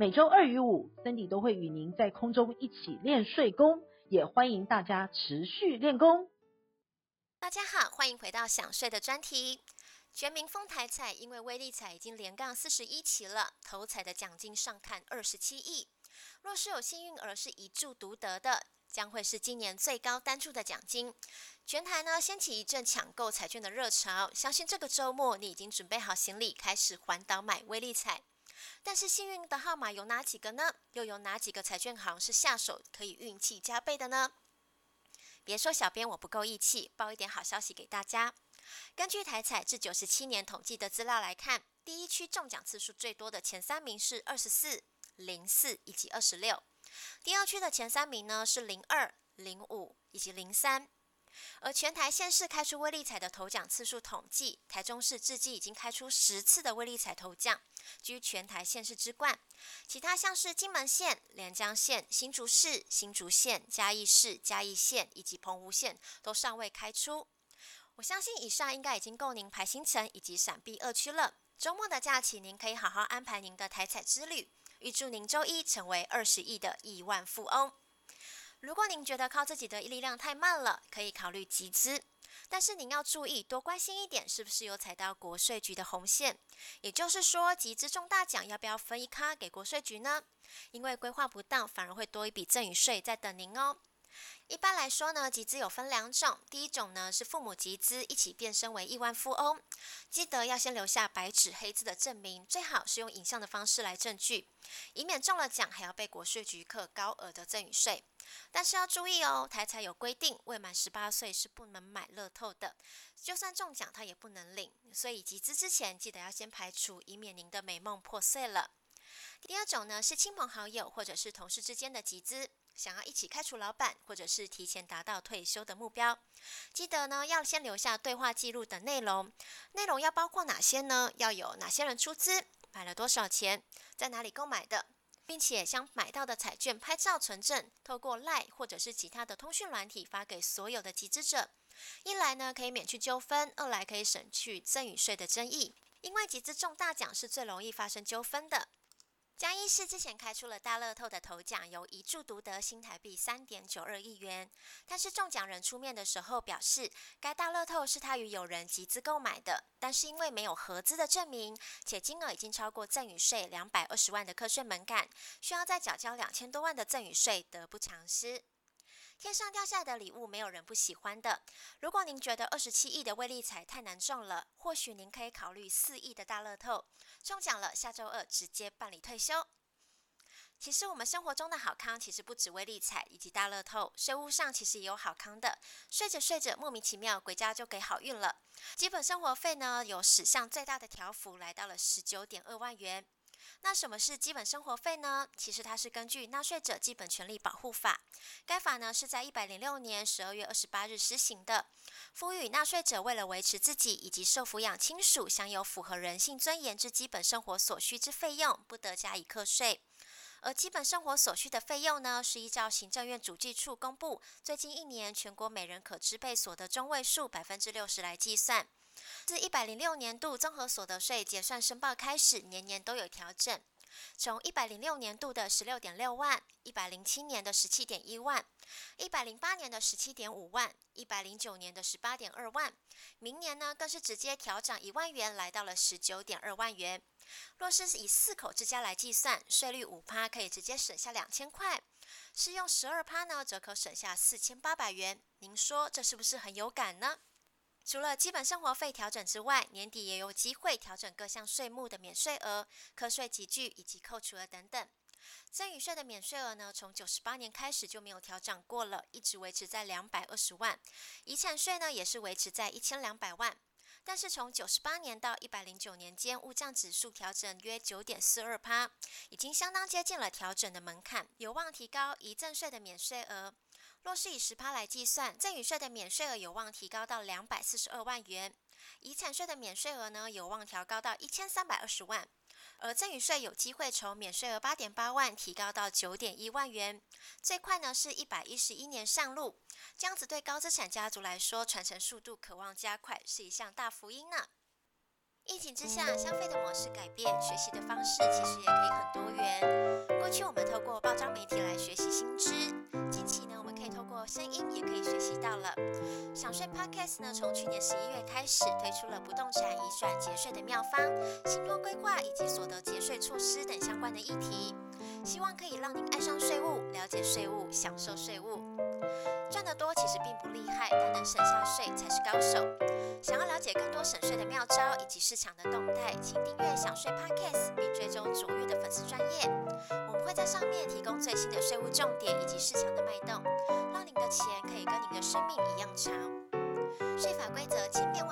每周二与五，Cindy 都会与您在空中一起练睡功，也欢迎大家持续练功。大家好，欢迎回到想睡的专题。全民疯台彩，因为威力彩已经连杠四十一期了，头彩的奖金上看二十七亿。若是有幸运儿是一注独得的。将会是今年最高单注的奖金。全台呢掀起一阵抢购彩券的热潮，相信这个周末你已经准备好行李，开始环岛买威力彩。但是幸运的号码有哪几个呢？又有哪几个彩券行是下手可以运气加倍的呢？别说小编我不够义气，报一点好消息给大家。根据台彩至九十七年统计的资料来看，第一区中奖次数最多的前三名是二十四、零四以及二十六。第二区的前三名呢是零二、零五以及零三，而全台县市开出威力彩的头奖次数统计，台中市至今已经开出十次的威力彩头奖，居全台县市之冠。其他像是金门县、连江县、新竹市、新竹县、嘉义市、嘉义县以及澎湖县都尚未开出。我相信以上应该已经够您排行程以及闪避二区了。周末的假期，您可以好好安排您的台彩之旅。预祝您周一成为二十亿的亿万富翁。如果您觉得靠自己的力量太慢了，可以考虑集资。但是您要注意，多关心一点，是不是有踩到国税局的红线？也就是说，集资中大奖要不要分一咖给国税局呢？因为规划不当，反而会多一笔赠与税在等您哦。一般来说呢，集资有分两种，第一种呢是父母集资一起变身为亿万富翁，记得要先留下白纸黑字的证明，最好是用影像的方式来证据，以免中了奖还要被国税局课高额的赠与税。但是要注意哦，台彩有规定，未满十八岁是不能买乐透的，就算中奖他也不能领，所以集资之前记得要先排除，以免您的美梦破碎了。第二种呢是亲朋好友或者是同事之间的集资。想要一起开除老板，或者是提前达到退休的目标，记得呢要先留下对话记录的内容。内容要包括哪些呢？要有哪些人出资，买了多少钱，在哪里购买的，并且将买到的彩券拍照存证，透过 LINE 或者是其他的通讯软体发给所有的集资者。一来呢可以免去纠纷，二来可以省去赠与税的争议。因为集资中大奖是最容易发生纠纷的。嘉义市之前开出了大乐透的头奖，由一注独得新台币三点九二亿元。但是中奖人出面的时候表示，该大乐透是他与友人集资购买的，但是因为没有合资的证明，且金额已经超过赠与税两百二十万的课税门槛，需要再缴交两千多万的赠与税，得不偿失。天上掉下来的礼物，没有人不喜欢的。如果您觉得二十七亿的威力彩太难中了，或许您可以考虑四亿的大乐透。中奖了，下周二直接办理退休。其实我们生活中的好康，其实不止威力彩以及大乐透，税务上其实也有好康的。睡着睡着，莫名其妙，国家就给好运了。基本生活费呢，有史上最大的条幅，来到了十九点二万元。那什么是基本生活费呢？其实它是根据《纳税者基本权利保护法》，该法呢是在一百零六年十二月二十八日施行的，赋予纳税者为了维持自己以及受抚养亲属享有符合人性尊严之基本生活所需之费用，不得加以课税。而基本生活所需的费用呢，是依照行政院主计处公布最近一年全国每人可支配所得中位数百分之六十来计算。自一百零六年度综合所得税结算申报开始，年年都有调整。从一百零六年度的十六点六万，一百零七年的十七点一万，一百零八年的十七点五万，一百零九年的十八点二万，明年呢更是直接调涨一万元，来到了十九点二万元。若是以四口之家来计算，税率五趴可以直接省下两千块，适用十二趴呢，则可省下四千八百元。您说这是不是很有感呢？除了基本生活费调整之外，年底也有机会调整各项税目的免税额、课税级距以及扣除额等等。赠与税的免税额呢，从九十八年开始就没有调整过了，一直维持在两百二十万。遗产税呢，也是维持在一千两百万。但是从九十八年到一百零九年间，物价指数调整约九点四二趴，已经相当接近了调整的门槛，有望提高遗赠税的免税额。若是以十趴来计算，赠与税的免税额有望提高到两百四十二万元，遗产税的免税额呢，有望调高到一千三百二十万。而赠与税有机会从免税额八点八万提高到九点一万元，最快呢是一百一十一年上路。这样子对高资产家族来说，传承速度渴望加快，是一项大福音呢。疫情之下，消费的模式改变，学习的方式其实也可以很多元。过去我们透过报章媒体来学习新知，近期呢，我们可以透过声音也可以学习到了。享税 Podcast 呢，从去年十一月开始推出了不动产移转节税的妙方、信托规划以及所得节税措施等相关的议题，希望可以让您爱上税务，了解税务，享受税务。赚得多其实并不厉害，但能省下税才是高手。想要了解更多省税的妙招以及市场的动态，请订阅享税 Podcast 并追踪卓越的粉丝专业。我们会在上面提供最新的税务重点以及市场的脉动，让您的钱可以跟您的生命一样长。税法规则千变万